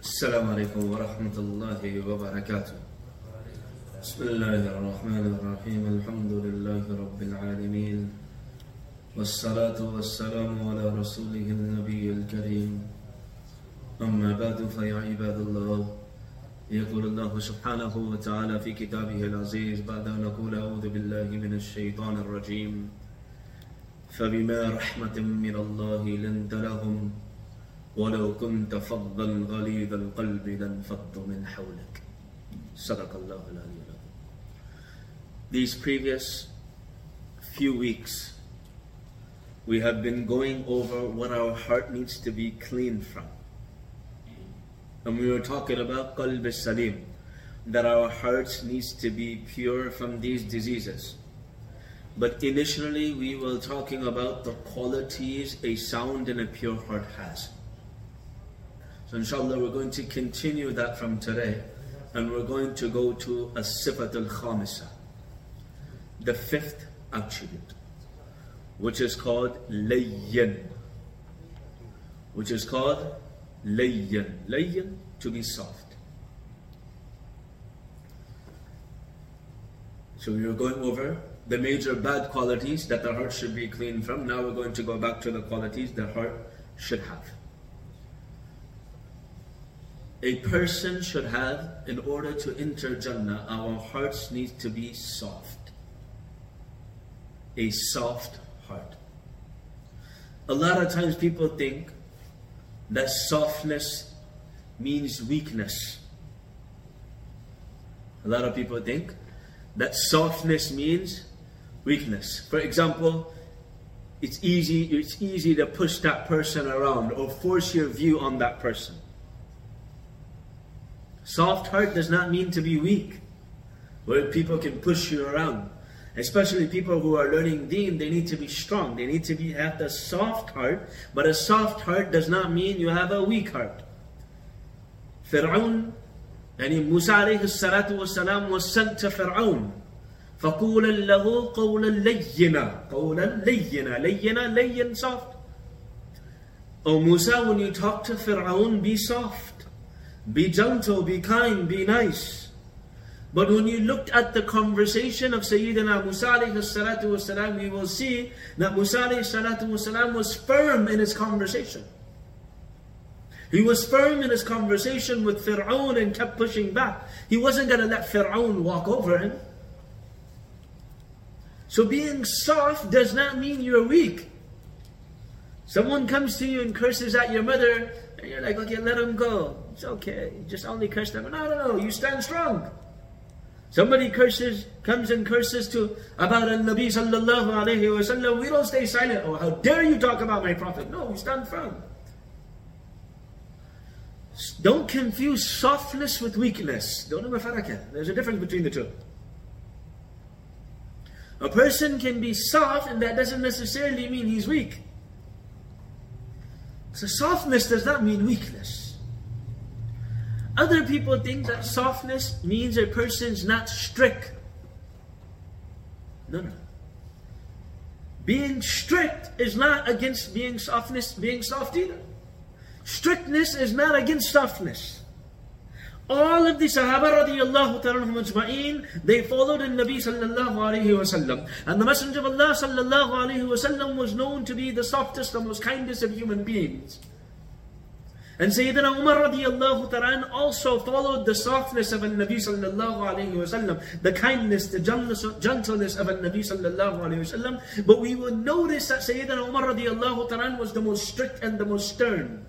السلام عليكم ورحمة الله وبركاته. بسم الله الرحمن الرحيم. الحمد لله رب العالمين. والصلاة والسلام على رسوله النبي الكريم. أما بعد فيا عباد الله يقول الله سبحانه وتعالى في كتابه العزيز بعد أن نقول أعوذ بالله من الشيطان الرجيم. فبما رحمة من الله لنت لهم ولو كنت فظا غليظ القلب لانفضوا من حولك. صدق الله العلي العظيم. These previous few weeks we have been going over what our heart needs to be cleaned from. And we were talking about qalb salim that our hearts needs to be pure from these diseases. But initially we were talking about the qualities a sound and a pure heart has. So inshallah we're going to continue that from today and we're going to go to a sifat al-khamisa, the fifth attribute, which is called layyan, which is called layyan, layyan to be soft. So we were going over the major bad qualities that the heart should be clean from. Now we're going to go back to the qualities the heart should have a person should have in order to enter Jannah, our hearts need to be soft. A soft heart. A lot of times people think that softness means weakness. A lot of people think that softness means weakness. For example, it's easy, it's easy to push that person around or force your view on that person. Soft heart does not mean to be weak, where people can push you around Especially people who are learning deen, they need to be strong. They need to be have the soft heart. But a soft heart does not mean you have a weak heart. Fir'aun, يعني موسى عليه الصلاة والسلام was sent to Fir'aun. فقولا له قولا لينا قولا لينا لينا لين soft. Oh Musa, when you talk to Fir'aun, be soft. Be gentle, be kind, be nice. But when you looked at the conversation of Sayyidina Musa wasalam, we will see that Musa wasalam was firm in his conversation. He was firm in his conversation with Fir'aun and kept pushing back. He wasn't going to let Fir'aun walk over him. So being soft does not mean you're weak. Someone comes to you and curses at your mother, and you're like, okay, let him go. It's okay. Just only curse them. No, no, no. You stand strong. Somebody curses, comes and curses to about a Nabi sallallahu alayhi wasallam. We don't stay silent. Oh, how dare you talk about my prophet? No, we stand firm. Don't confuse softness with weakness. Don't There's a difference between the two. A person can be soft, and that doesn't necessarily mean he's weak. So softness does not mean weakness. Other people think that softness means a person's not strict. No, no. Being strict is not against being softness, being soft either. Strictness is not against softness. All of the Sahaba radiallahu ta'ala they followed the Nabi sallallahu alayhi wasallam. And the Messenger of Allah sallallahu alayhi wasallam was known to be the softest and most kindest of human beings. And Sayyidina Umar radiallahu ta'ala also followed the softness of a Nabi sallallahu alayhi wasallam, the kindness, the gentleness of a Nabi sallallahu alayhi wasallam. But we will notice that Sayyidina Umar radiallahu ta'ala was the most strict and the most stern.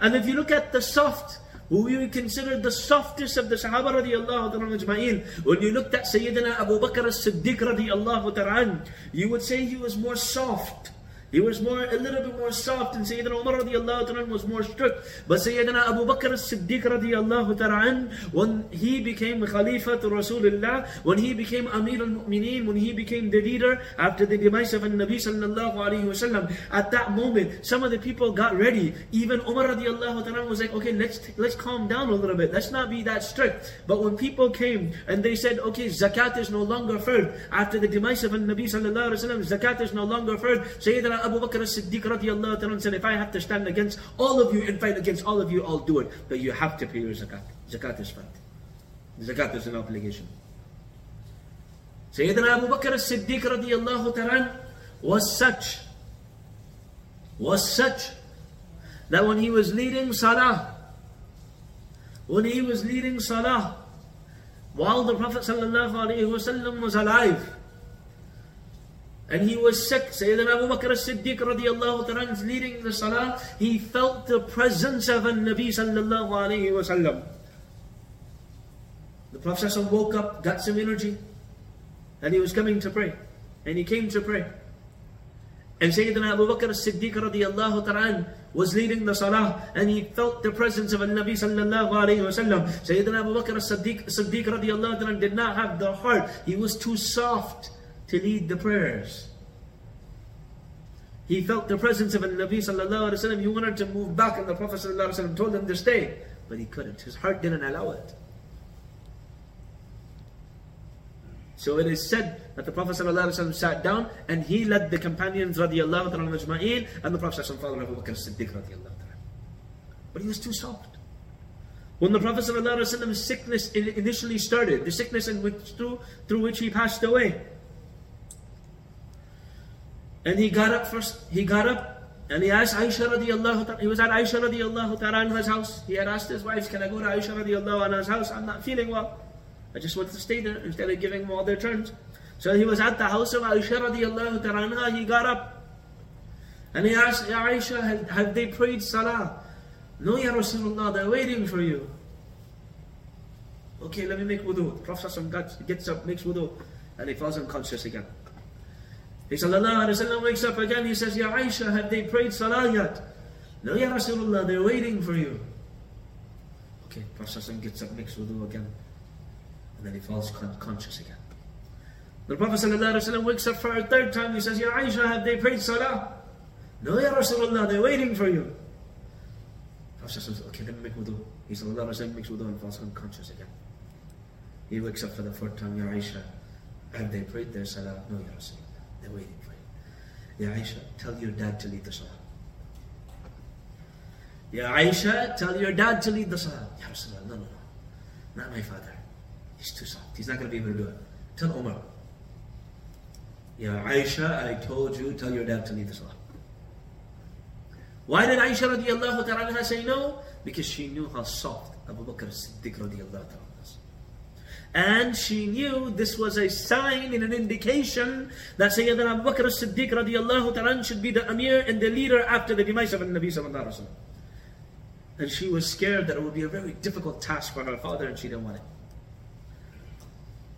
And if you look at the soft who we would consider the softest of the Sahaba radiallahu ta'ala When you looked at Sayyidina Abu Bakr as-Siddiq radiallahu ta'ala, you would say he was more soft. He was more, a little bit more soft, and Sayyidina Umar radiallahu was more strict. But Sayyidina Abu Bakr as-Siddiq radiallahu ta'ala when he became Khalifa to Rasulullah, when he became Amir al-Mu'mineen, when he became the leader after the demise of Nabi sallallahu alayhi wasallam, at that moment, some of the people got ready. Even Umar radiallahu ta'ala was like, okay, let's, let's calm down a little bit. Let's not be that strict. But when people came and they said, okay, zakat is no longer first, after the demise of Nabi sallallahu alayhi wasallam, zakat is no longer first, Sayyidina Abu Bakr as-Siddiq radiallahu ta'ala said, if I have to stand against all of you and fight against all of you, I'll do it. But you have to pay your zakat. Zakat is fard. Zakat is an obligation. Sayyidina Abu Bakr as-Siddiq radiallahu ta'ala was such, was such, that when he was leading salah, when he was leading salah, while the Prophet ﷺ was alive, and he was sick. Sayyidina Abu Bakr as-Siddiq radiallahu ta'ala is leading the salah. He felt the presence of a Nabi sallallahu alayhi wa sallam. The Prophet woke up, got some energy, and he was coming to pray. And he came to pray. And Sayyidina Abu Bakr as-Siddiq radiallahu ta'ala was leading the salah and he felt the presence of a Nabi sallallahu alayhi wa sallam. Sayyidina Abu Bakr as-Siddiq, Siddiq radiallahu ta'ala did not have the heart. He was too soft to lead the prayers. He felt the presence of a Nabi sallallahu alaihi wasallam. He wanted to move back, and the Prophet sallallahu alaihi wasallam told him to stay, but he couldn't. His heart didn't allow it. So it is said that the Prophet ﷺ sat down and he led the companions radiallahu ta'ala majma'in and the Prophet ﷺ followed Abu Bakr as-Siddiq radiallahu ta'ala. But he was too soft. When the Prophet ﷺ's sickness initially started, the sickness in which, through, through which he passed away, and he got up first, he got up and he asked Aisha radiallahu ta'ala, he was at Aisha radiallahu ta'ala's house. He had asked his wife, can I go to Aisha radiallahu anha's house? I'm not feeling well. I just want to stay there instead of giving them all their turns. So he was at the house of Aisha radiallahu ta'ala, he got up. And he asked, Ya Aisha, have, they prayed salah? No, Ya Rasulullah, they're waiting for you. Okay, let me make wudu. Prophet gets up, makes wudu, and he falls unconscious again. He wakes up again, he says, Ya Aisha, have they prayed salah yet? No, Ya Rasulullah, they're waiting for you. Okay, Prophet gets up, makes wudu again, and then he falls con- conscious again. The Prophet ﷺ wakes up for a third time, he says, Ya Aisha, have they prayed salah? No, Ya Rasulullah, they're waiting for you. Prophet says, okay, me make wudu. He sallallahu makes wudu and falls unconscious again. He wakes up for the fourth time, Ya Aisha, have they prayed their salah? No, Ya Rasulullah. They're waiting for you. Ya Aisha, tell your dad to lead the salah. Ya Aisha, tell your dad to lead the salah. Ya Rasulullah, no, no, no. Not my father. He's too soft. He's not going to be able to do it. Tell Umar. Ya Aisha, I told you, tell your dad to lead the salah. Why did Aisha radiallahu ta'ala say no? Because she knew how soft Abu Bakr Siddiq radiallahu ta'ala and she knew this was a sign and an indication that Sayyidina Abu Bakr as-Siddiq radiallahu ta'ala should be the Amir and the leader after the demise of the Nabi sallallahu alayhi wa And she was scared that it would be a very difficult task for her father and she didn't want it.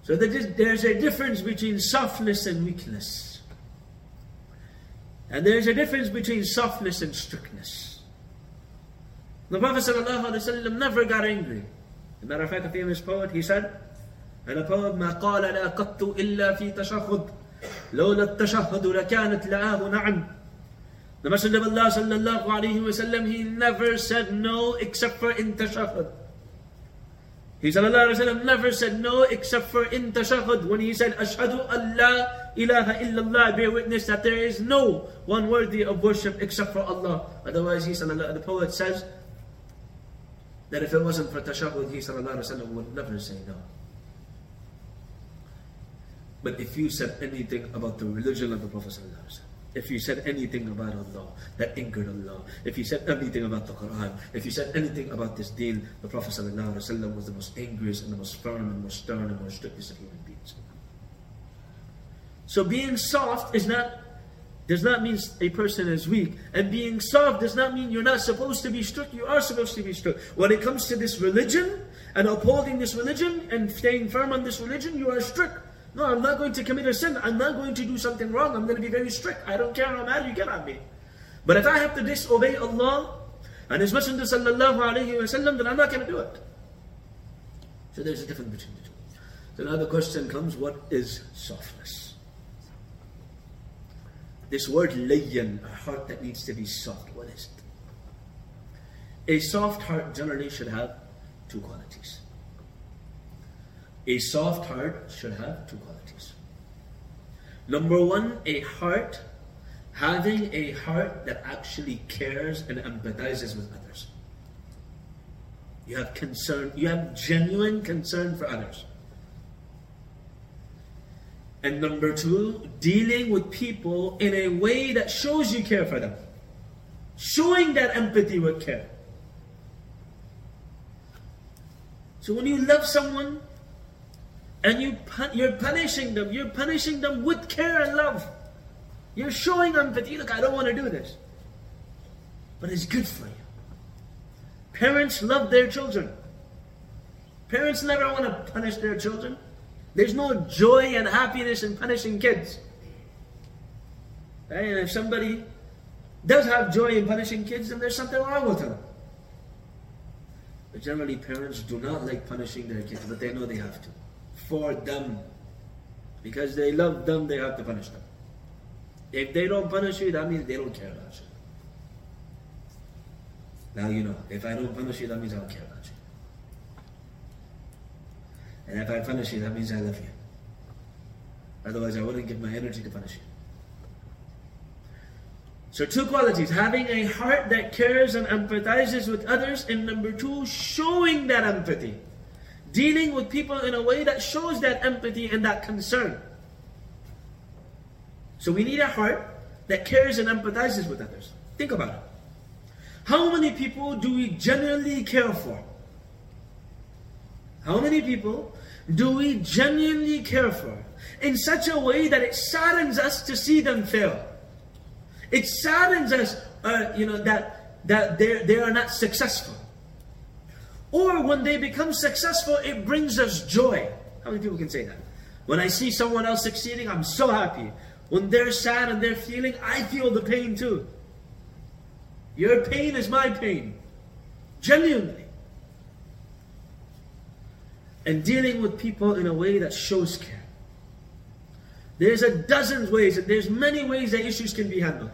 So there's a difference between softness and weakness. And there's a difference between softness and strictness. The Prophet ﷺ never got angry. As a matter of fact, a famous poet, he said, ما قال لا قط إلا في تشهد لولا التشهد لكانت لآه نعم The Messenger of Allah sallallahu alayhi wa sallam, he never said no except for in tashahud. He sallallahu alayhi wa sallam never said no except for in tashahud. When he said, Ashhadu Allah ilaha illallah, bear witness that there is no one worthy of worship except for Allah. Otherwise, he sallallahu the poet says that if it wasn't for tashahud, he sallallahu alayhi wa sallam would never say no. But if you said anything about the religion of the Prophet if you said anything about Allah that angered Allah, if you said anything about the Quran, if you said anything about this deen, the Prophet was the most angriest and the most firm and most stern and most strictest of human beings. So being soft is not does not mean a person is weak. And being soft does not mean you're not supposed to be strict. You are supposed to be strict. When it comes to this religion and upholding this religion and staying firm on this religion, you are strict. No, I'm not going to commit a sin. I'm not going to do something wrong. I'm going to be very strict. I don't care how mad you get at me. But if I have to disobey Allah and His Messenger sallallahu alayhi wasallam, then I'm not going to do it. So there's a difference between the two. So now the question comes, what is softness? This word layyan, a heart that needs to be soft, what is it? A soft heart generally should have two qualities. A soft heart should have two qualities. Number one, a heart, having a heart that actually cares and empathizes with others. You have concern, you have genuine concern for others. And number two, dealing with people in a way that shows you care for them. Showing that empathy with care. So when you love someone, and you you're punishing them. You're punishing them with care and love. You're showing empathy. Look, I don't want to do this, but it's good for you. Parents love their children. Parents never want to punish their children. There's no joy and happiness in punishing kids. And if somebody does have joy in punishing kids, then there's something wrong with them. But generally, parents do not like punishing their kids, but they know they have to for them. Because they love them, they have to punish them. If they don't punish you, that means they don't care about you. Now you know. If I don't punish you, that means I don't care about you. And if I punish you, that means I love you. Otherwise, I wouldn't give my energy to punish you. So, two qualities having a heart that cares and empathizes with others, and number two, showing that empathy dealing with people in a way that shows that empathy and that concern. So we need a heart that cares and empathizes with others. Think about it. How many people do we genuinely care for? How many people do we genuinely care for in such a way that it saddens us to see them fail? It saddens us, uh, you know, that that they they are not successful. Or when they become successful, it brings us joy. How many people can say that? When I see someone else succeeding, I'm so happy. When they're sad and they're feeling, I feel the pain too. Your pain is my pain. Genuinely. And dealing with people in a way that shows care. There's a dozen ways, and there's many ways that issues can be handled.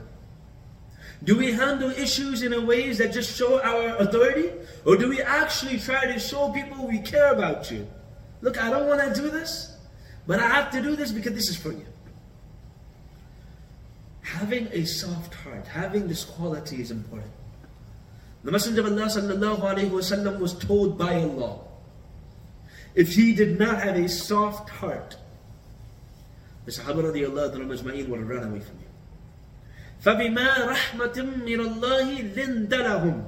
Do we handle issues in a ways that just show our authority? Or do we actually try to show people we care about you? Look, I don't want to do this, but I have to do this because this is for you. Having a soft heart, having this quality is important. The Messenger of Allah sallallahu alayhi wasallam was told by Allah, if he did not have a soft heart, the Sahaba radiallahu anhu would have run away from him. فَبِمَا رَحْمَةٍ مِّنَ اللَّهِ لِنْتَ لَهُمْ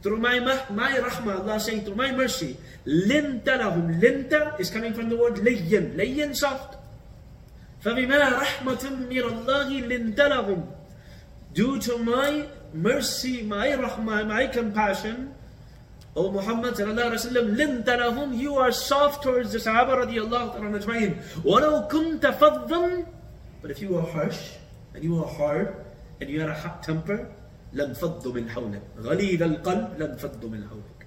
Through my, my rahmah, Allah saying, through my mercy, لِنْتَ لَهُمْ Linta is coming from the word layyan, layyan soft. فَبِمَا رَحْمَةٍ مِّنَ اللَّهِ لِنْتَ لَهُمْ Due to my mercy, my rahmah, my compassion, O Muhammad sallallahu wasallam, لِنْتَ لَهُمْ You are soft towards the Sahaba radiallahu ta'ala ajma'in. وَلَوْ كُنْتَ فَضًّا But if you were harsh, and you were hard, had a hot temper, لانفضوا من حولك غليظ القلب لانفضوا من حولك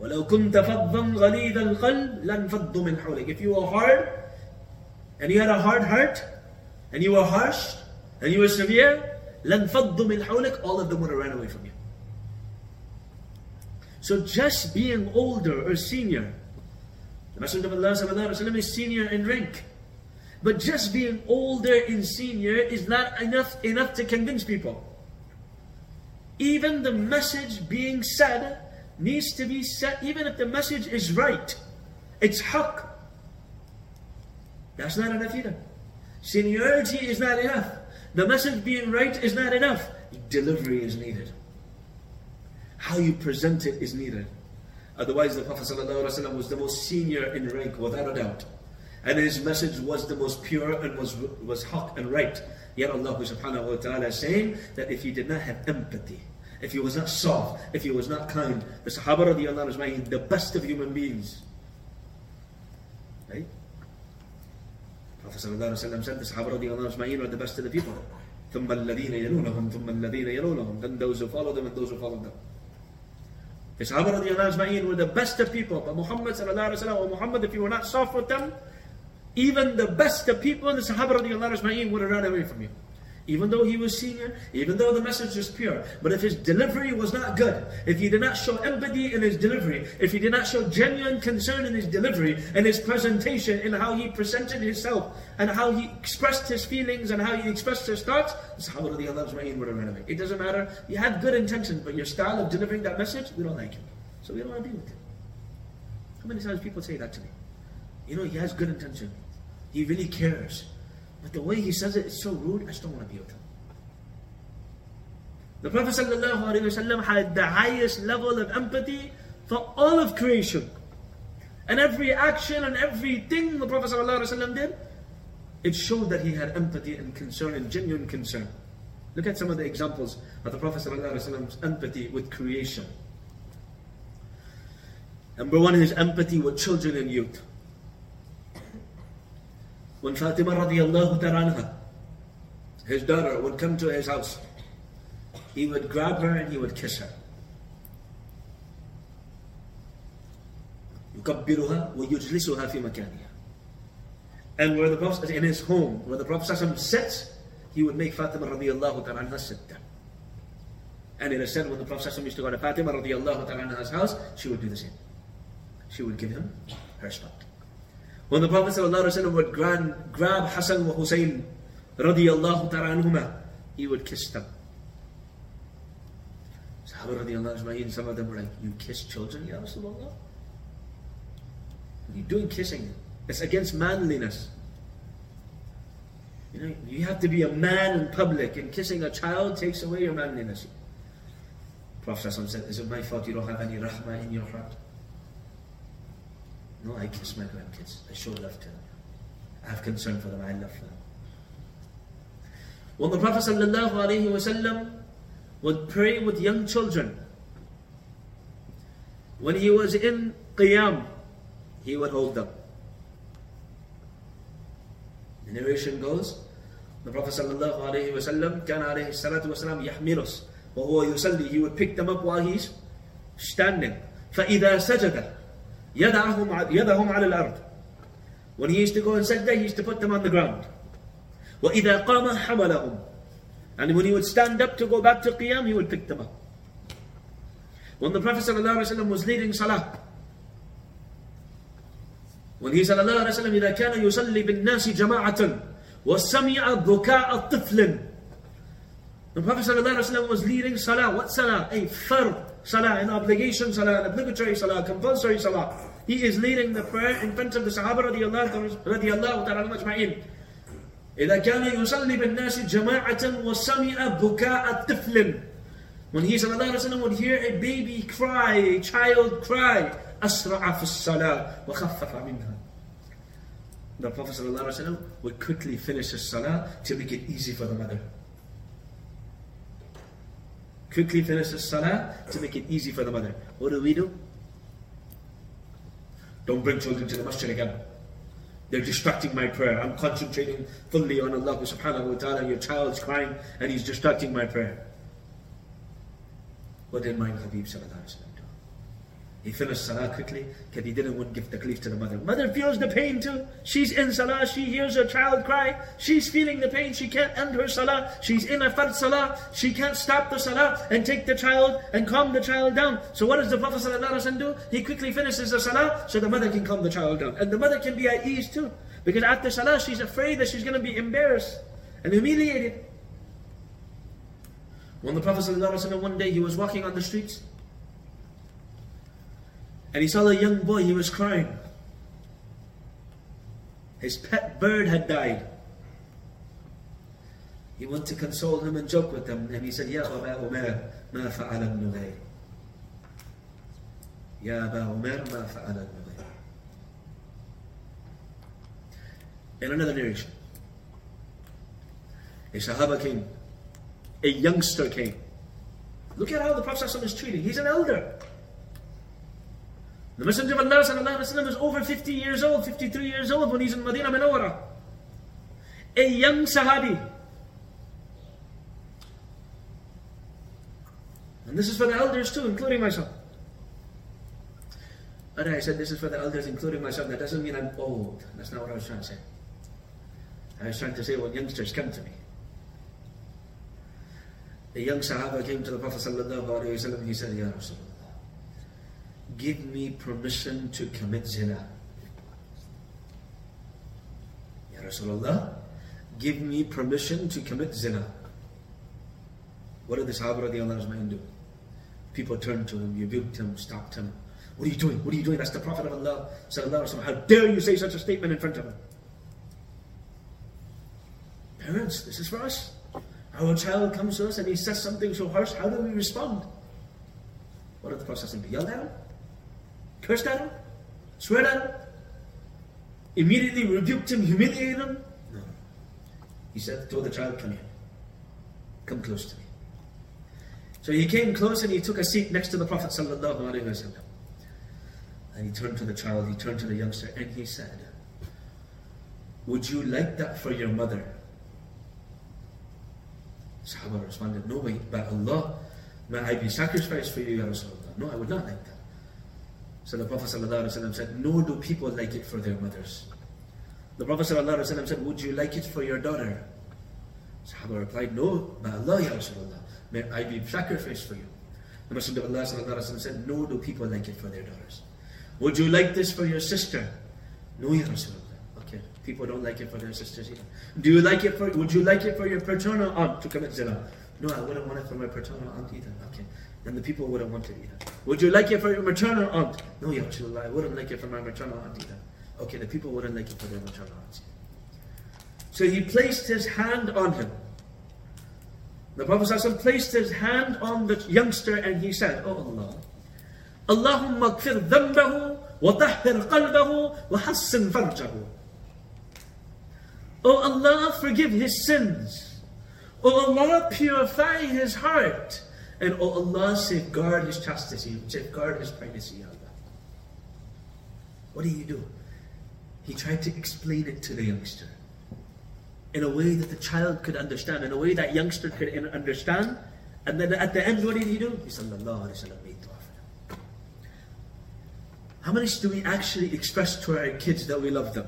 ولو كنت فظا غليظ القلب لانفضوا من حولك if you were hard and you had a hard heart and you were harsh and you were severe لانفضوا من حولك all of them would ran away from you so just being older or senior the Messenger of Allah is senior in rank but just being older and senior is not enough, enough to convince people. Even the message being said needs to be said, even if the message is right. It's haqq. That's not enough either. Seniority is not enough. The message being right is not enough. Delivery is needed. How you present it is needed. Otherwise, the Prophet ﷺ was the most senior in rank, without a doubt and his message was the most pure and was was haq and right. Yet Allah subhanahu wa ta'ala is saying that if he did not have empathy, if he was not soft, if he was not kind, the Sahaba radiallahu anhu the best of human beings, Prophet ﷺ said the Sahaba radiallahu anhu are the best of the people. ثم الذين يلونهم ثم الذين يلونهم then those who follow them and those who follow them. The Sahaba radiallahu anhu were the best of people, but Muhammad sallallahu alaihi wasallam, Muhammad, if you were not soft with them, even the best of people in the Sahaba would have run away from you even though he was senior, even though the message was pure. But if his delivery was not good, if he did not show empathy in his delivery, if he did not show genuine concern in his delivery and his presentation in how he presented himself and how he expressed his feelings and how he expressed his thoughts, Sahaba radiallahu would have run away. It doesn't matter, you had good intentions, but your style of delivering that message, we don't like it. So we don't want to be with him. How many times people say that to me? You know, he has good intention. He really cares. But the way he says it is so rude, I just don't want to be with him. The Prophet ﷺ had the highest level of empathy for all of creation. And every action and everything the Prophet ﷺ did, it showed that he had empathy and concern and genuine concern. Look at some of the examples of the Prophet ﷺ's empathy with creation. Number one is empathy with children and youth. When Fatima radiallahu ta'ala his daughter, would come to his house, he would grab her and he would kiss her. يكبرها ويجلسها في مكانها. And where the Prophet, in his home, where the Prophet sits, he would make Fatima radiallahu ta'ala sit down. And it is said when the Prophet used to go to Fatima radiallahu ta'ala's house, she would do the same. She would give him her spot. When the Prophet ﷺ would grab, grab Hassan wa Hussein radiallahu ta'ala he would kiss them. Sahaba radiallahu anhuma, some of them were like, you kiss children, Ya Rasulullah? You're you doing kissing. It's against manliness. You know, you have to be a man in public, and kissing a child takes away your manliness. Prophet said, Is it my fault you don't have any rahmah in your heart? No, I kiss my grandkids. I show love to them. I have concern for them. I love them. When the Prophet ﷺ would pray with young children, when he was in Qiyam, he would hold them. The narration goes, the Prophet ﷺ كان عليه الصلاة والسلام يحملus وهو يصلي he would pick them up while he's standing فإذا سجد يدعهم يدهم على الأرض When he used to go and sajda, he used to put them on the ground. وإذا قام حملهم And when he would stand up to go back to Qiyam, he would pick them up. When the Prophet ﷺ was leading Salah, when he صلى الله عليه وسلم إذا كان يصلي بالناس جماعة وسمع بكاء الطفل The Prophet ﷺ was leading Salah. What Salah? A fard Salah, an obligation Salah, an obligatory Salah, compulsory Salah. He is leading the prayer in front of the Sahaba radiallahu ta'ala ajma'in. إذا كان يصلي بالناس جماعة وسمع بكاء طفل When he sallallahu alayhi wa would hear a baby cry, a child cry, أسرع في الصلاة وخفف منها. The Prophet sallallahu alayhi wa would quickly finish his salah to make it easy for the mother. Quickly finish the salah to make it easy for the mother. What do we do? Don't bring children to the masjid again. They're distracting my prayer. I'm concentrating fully on Allah subhanahu wa ta'ala. Your child's crying and he's distracting my prayer. What did my Habib sallallahu alayhi wa he finished salah quickly because he didn't want to give taklif to the mother. Mother feels the pain too. She's in salah, she hears her child cry. She's feeling the pain, she can't end her salah. She's in a fard salah, she can't stop the salah and take the child and calm the child down. So what does the Prophet ﷺ do? He quickly finishes the salah so the mother can calm the child down. And the mother can be at ease too. Because after salah she's afraid that she's going to be embarrassed and humiliated. When the Prophet ﷺ one day he was walking on the streets and he saw the young boy, he was crying. His pet bird had died. He went to console him and joke with him, and he said, Ya Aba Umair, ma fa'ala al Ya Aba Umair, ma fa'ala al In another narration, a Sahaba came, a youngster came. Look at how the Prophet is treating. He's an elder. The Messenger of Allah وسلم, was over 50 years old, 53 years old when he's in Medina Munawwara. A young Sahabi. And this is for the elders too, including myself. And I said, this is for the elders, including myself. That doesn't mean I'm old. That's not what I was trying to say. I was trying to say, well, youngsters come to me. The young Sahaba came to the Prophet ﷺ, he said, Ya Rasulullah give me permission to commit zina. Ya Rasulullah, give me permission to commit zina. What did the Sahaba radiallahu do? People turned to him, rebuked him, stopped him. What are you doing? What are you doing? That's the Prophet of Allah. How dare you say such a statement in front of him? Parents, this is for us. Our child comes to us and he says something so harsh, how do we respond? What did the Prophet? Yelled at him? Cursed at him? Swear at him? Immediately rebuked him, humiliated him? No. He said, told the child, come here. Come close to me. So he came close and he took a seat next to the Prophet sallallahu alaihi wasallam. And he turned to the child, he turned to the youngster, and he said, Would you like that for your mother? Sahaba responded, No, way, by Allah, may I be sacrificed for you, Ya Rasulullah. No, I would not like that. So the Prophet ﷺ said, No, do people like it for their mothers? The Prophet ﷺ said, Would you like it for your daughter? Sahaba replied, No, by Allah, Ya Rasulullah, may I be sacrificed for you. The Messenger of Allah ﷺ said, No, do people like it for their daughters? Would you like this for your sister? No, Ya Rasulullah. People don't like it for their sisters either. Do you like it for, would you like it for your paternal aunt to commit zina? No, I wouldn't want it for my paternal aunt either. Okay. And the people wouldn't want it either. Would you like it for your maternal aunt? No, Ya Rasulullah, I wouldn't like it for my maternal aunt either. Okay, the people wouldn't like it for their maternal aunts. So he placed his hand on him. The Prophet placed his hand on the youngster and he said, Oh Allah, Allahumma kfir dhanbahu wa tahhir qalbahu wa hassin farjahu. Oh Allah, forgive his sins. Allah, purify his heart. And oh Allah, safeguard his chastity, safeguard his pregnancy, Allah. What did he do? He tried to explain it to the youngster in a way that the child could understand, in a way that youngster could understand. And then at the end, what did he do? He sallallahu alayhi wa How much do we actually express to our kids that we love them?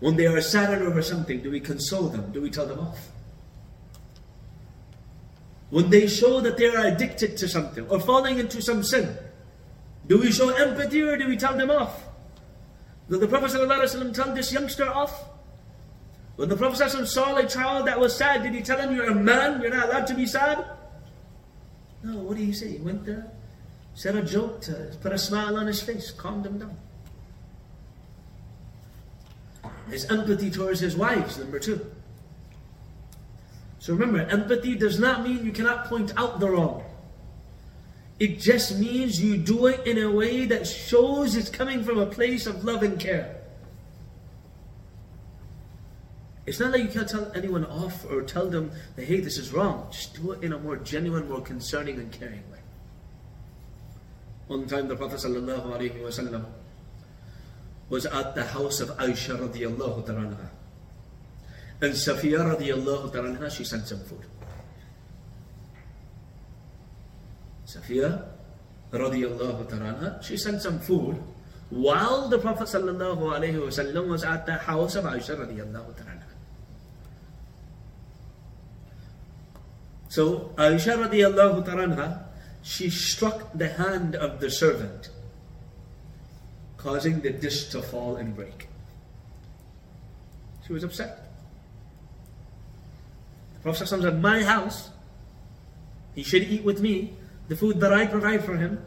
When they are sad over something, do we console them? Do we tell them off? When they show that they are addicted to something or falling into some sin, do we show empathy or do we tell them off? Did the Prophet ﷺ tell this youngster off? When the Prophet ﷺ saw a child that was sad, did he tell him, You're a man, you're not allowed to be sad? No, what did he say? He went there, said a joke to put a smile on his face, calmed him down. His empathy towards his wives, number two. So remember, empathy does not mean you cannot point out the wrong. It just means you do it in a way that shows it's coming from a place of love and care. It's not like you can't tell anyone off or tell them that, hey, this is wrong. Just do it in a more genuine, more concerning and caring way. One time the Prophet ﷺ was at the house of Aisha radiallahu ta'ala. And Safiya radiallahu ta'ala, she sent some food. Safiya radiallahu ta'ala, she sent some food while the Prophet sallallahu alayhi wasallam was at the house of Aisha radiallahu ta'ala. So Aisha radiallahu ta'ala, she struck the hand of the servant causing the dish to fall and break. She was upset. Prophet said, My house, he should eat with me the food that I provide for him.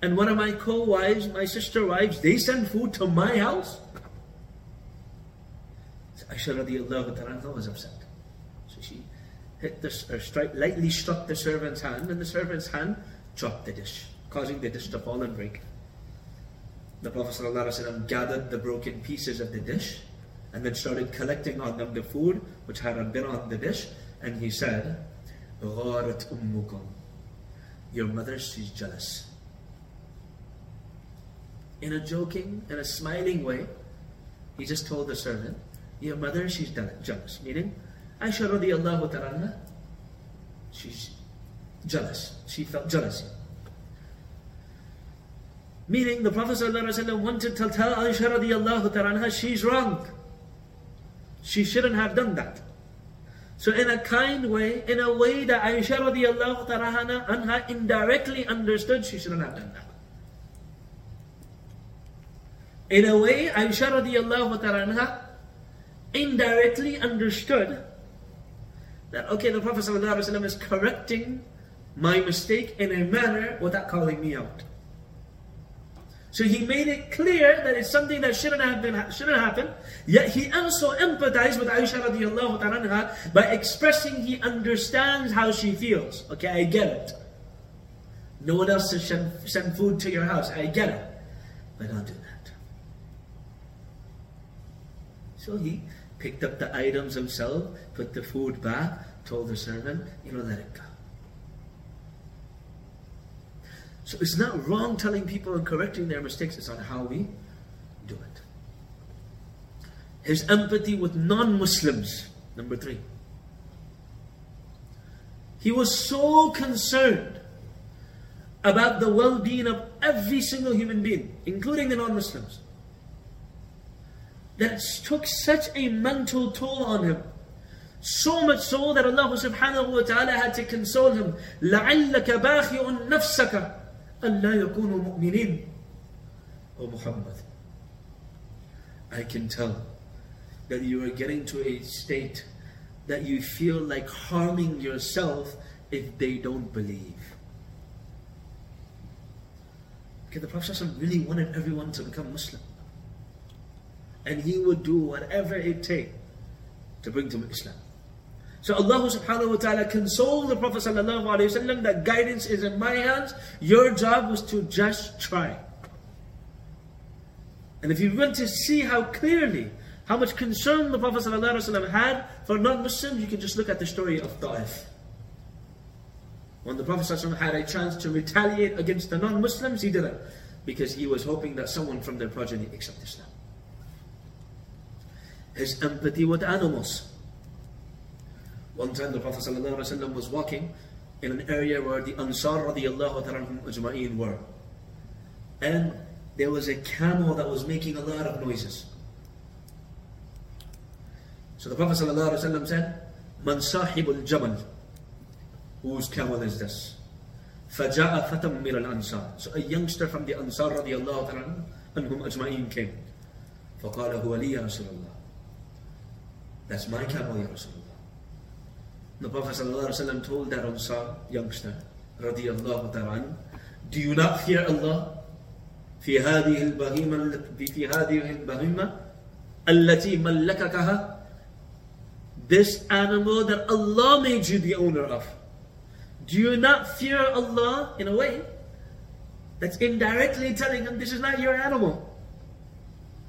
And one of my co wives, my sister wives, they send food to my house. So Aisha radiallahu ta'ala was upset. So she hit the, or lightly struck the servant's hand, and the servant's hand dropped the dish, causing the dish to fall and break. The Prophet ﷺ gathered the broken pieces of the dish and then started collecting on them the food which had been on the dish. And he said, غارت أمكم Your mother, she's jealous. In a joking, in a smiling way, he just told the servant, your mother, she's jealous. Meaning, Aisha radiallahu ta'ala, she's jealous. She felt jealousy. Meaning, the Prophet ﷺ wanted to tell Aisha radiallahu ta'ala, she's wrong. She shouldn't have done that. So in a kind way, in a way that Aisha radiallahu ta'ala anha indirectly understood she shouldn't have done that. In a way, Aisha radiallahu ta'ala indirectly understood that, okay, the Prophet is correcting my mistake in a manner without calling me out. So he made it clear that it's something that shouldn't have been shouldn't happen. Yet he also empathized with Aisha radiallahu ta'ala by expressing he understands how she feels. Okay, I get it. No one else to send, send food to your house. I get it. But don't do that. So he picked up the items himself, put the food back, told the servant, you know, let it go. So it's not wrong telling people and correcting their mistakes, it's on how we do it. His empathy with non Muslims, number three. He was so concerned about the well being of every single human being, including the non Muslims that took such a mental toll on him. So much so that Allah subhanahu wa ta'ala had to console him. لَعَلَّكَ بَاخِعٌ نَفْسَكَ أَلَّا يَكُونُوا مُؤْمِنِينَ O Muhammad, I can tell that you are getting to a state that you feel like harming yourself if they don't believe. Okay, the Prophet really wanted everyone to become Muslim and he would do whatever it takes to bring them Islam. So Allah subhanahu wa ta'ala consoled the Prophet sallallahu alayhi wasallam that guidance is in my hands. Your job was to just try. And if you want to see how clearly, how much concern the Prophet sallallahu alayhi wasallam had for non-Muslims, you can just look at the story of Ta'if. When the Prophet sallallahu had a chance to retaliate against the non-Muslims, he did it. Because he was hoping that someone from their progeny accept Islam his empathy with animals. One time the Prophet ﷺ was walking in an area where the Ansar radiallahu ajma'een were. And there was a camel that was making a lot of noises. So the Prophet ﷺ said, Man sahibul jamal. Whose camel is this? فجاء فتى من الأنصار. So a youngster from the Ansar radiallahu anhum ajma'een came. فقال هو لي يا رسول الله that's my camel, Ya Rasulullah. The Prophet ﷺ told that Ansar youngster, radiallahu ta'ala, do you not fear Allah? في هذه البهيمة في هذه البهيمة التي ملككها this animal that Allah made you the owner of. Do you not fear Allah in a way that's indirectly telling him this is not your animal?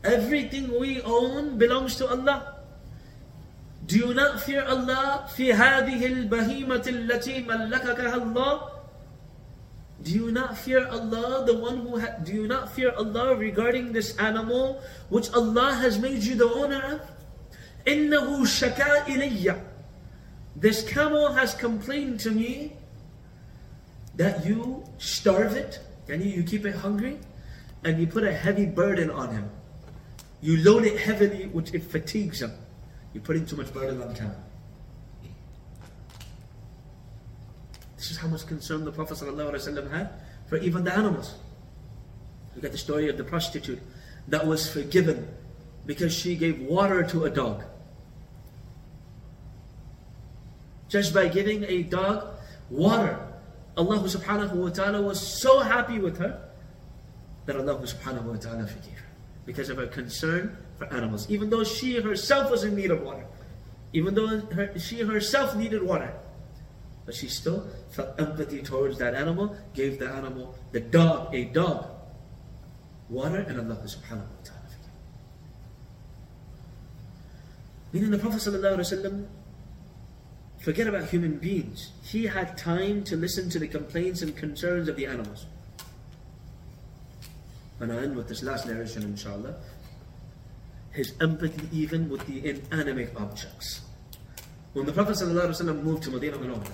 Everything we own belongs to Allah. Do you not fear Allah في هذه البهيمة التي ملككها الله? Do you not fear Allah, the one who ha- do you not fear Allah regarding this animal which Allah has made you the owner of? إنه شكا إلي. This camel has complained to me that you starve it, and you keep it hungry, and you put a heavy burden on him. You load it heavily, which it fatigues him. You're putting too much burden on the camel. This is how much concern the Prophet ﷺ had for even the animals. Look at the story of the prostitute that was forgiven because she gave water to a dog. Just by giving a dog water, Allah subhanahu wa ta'ala was so happy with her that Allah subhanahu wa ta'ala forgave her because of her concern for animals, even though she herself was in need of water, even though her, she herself needed water. But she still felt empathy towards that animal, gave the animal, the dog, a dog, water, and Allah subhanahu wa ta'ala. Meaning the Prophet ﷺ, forget about human beings. He had time to listen to the complaints and concerns of the animals. And I'll end with this last narration, inshallah his empathy even with the inanimate objects. When the Prophet ﷺ moved to Medina Munawwara,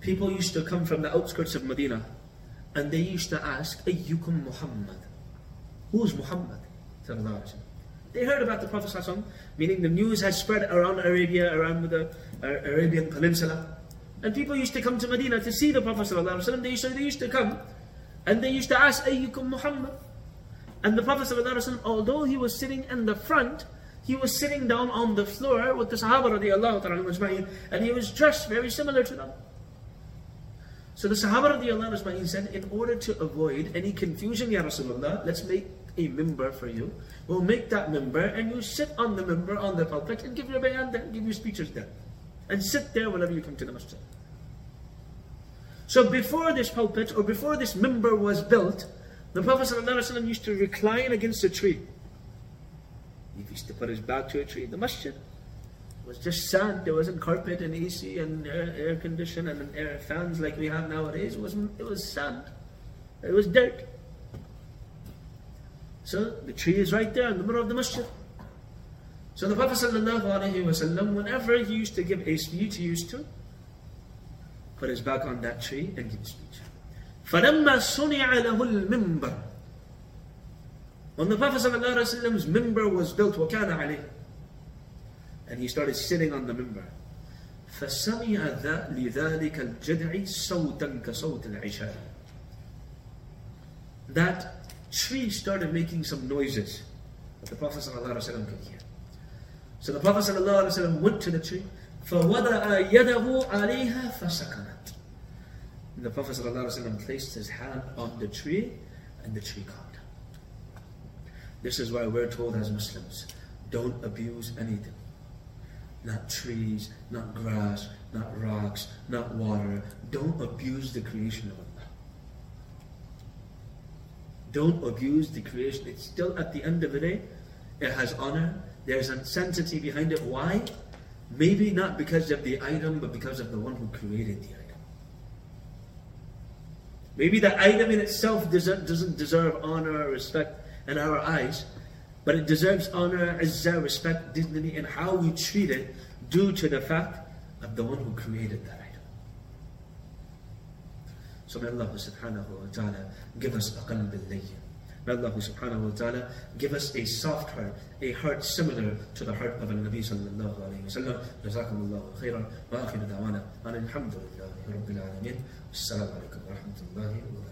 people used to come from the outskirts of Medina and they used to ask, Ayyukum Muhammad? Who's Muhammad? They heard about the Prophet ﷺ, meaning the news had spread around Arabia, around the uh, Arabian Peninsula. And people used to come to Medina to see the Prophet ﷺ. They used, to, they used to come and they used to ask, Ayyukum Muhammad? And the Prophet ﷺ, although he was sitting in the front, he was sitting down on the floor with the Sahaba radiallahu and he was dressed very similar to them. So the Sahaba radiallahu said, in order to avoid any confusion, Ya Rasulullah, let's make a minbar for you. We'll make that minbar and you sit on the minbar on the pulpit and give your bayan there, give your speeches there. And sit there whenever you come to the masjid. So before this pulpit or before this minbar was built, the Prophet ﷺ used to recline against a tree. He used to put his back to a tree. The masjid was just sand. There wasn't carpet and AC and air, air condition and air fans like we have nowadays. It was, it was sand. It was dirt. So the tree is right there in the middle of the masjid. So the Prophet ﷺ, whenever he used to give a speech, he used to put his back on that tree and give a speech. فلما صنع له المنبر When the Prophet ﷺ's member was built, وكان عليه And he started sitting on the member. فسمع لذلك الجدع صوتا كصوت العشاء That tree started making some noises that the Prophet ﷺ could hear. So the Prophet ﷺ went to the tree فوضع يده عليها فسكنت the Prophet ﷺ placed his hand on the tree and the tree down. This is why we're told as Muslims don't abuse anything. Not trees, not grass, not rocks, not water. Don't abuse the creation of Allah. Don't abuse the creation. It's still at the end of the day, it has honor. There's a sanctity behind it. Why? Maybe not because of the item, but because of the one who created the item. Maybe the item in itself doesn't deserve honor or respect in our eyes, but it deserves honor, izzah, respect, dignity, and how we treat it due to the fact of the one who created that item. So may Allah subhanahu wa ta'ala give us a qalb al May Allah subhanahu wa ta'ala give us a soft heart, a heart similar to the heart of Nabi sallallahu alayhi wa sallam. Jazakumullahu khairan. Wa akhiru da'wana. Alhamdulillahi rabbil alameen. Assalamu alaikum wa rahmatullahi wa barakatuh.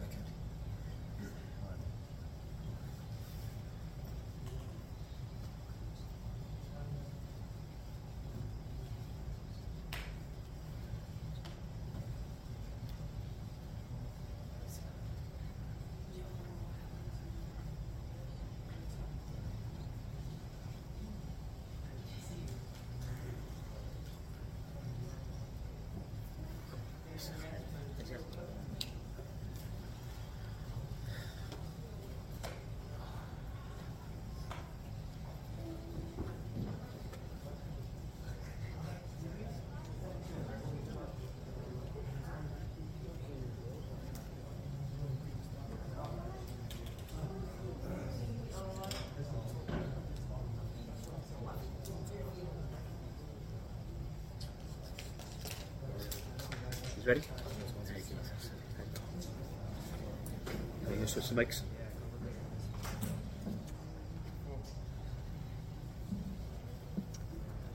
Ready? Are you switch the mics?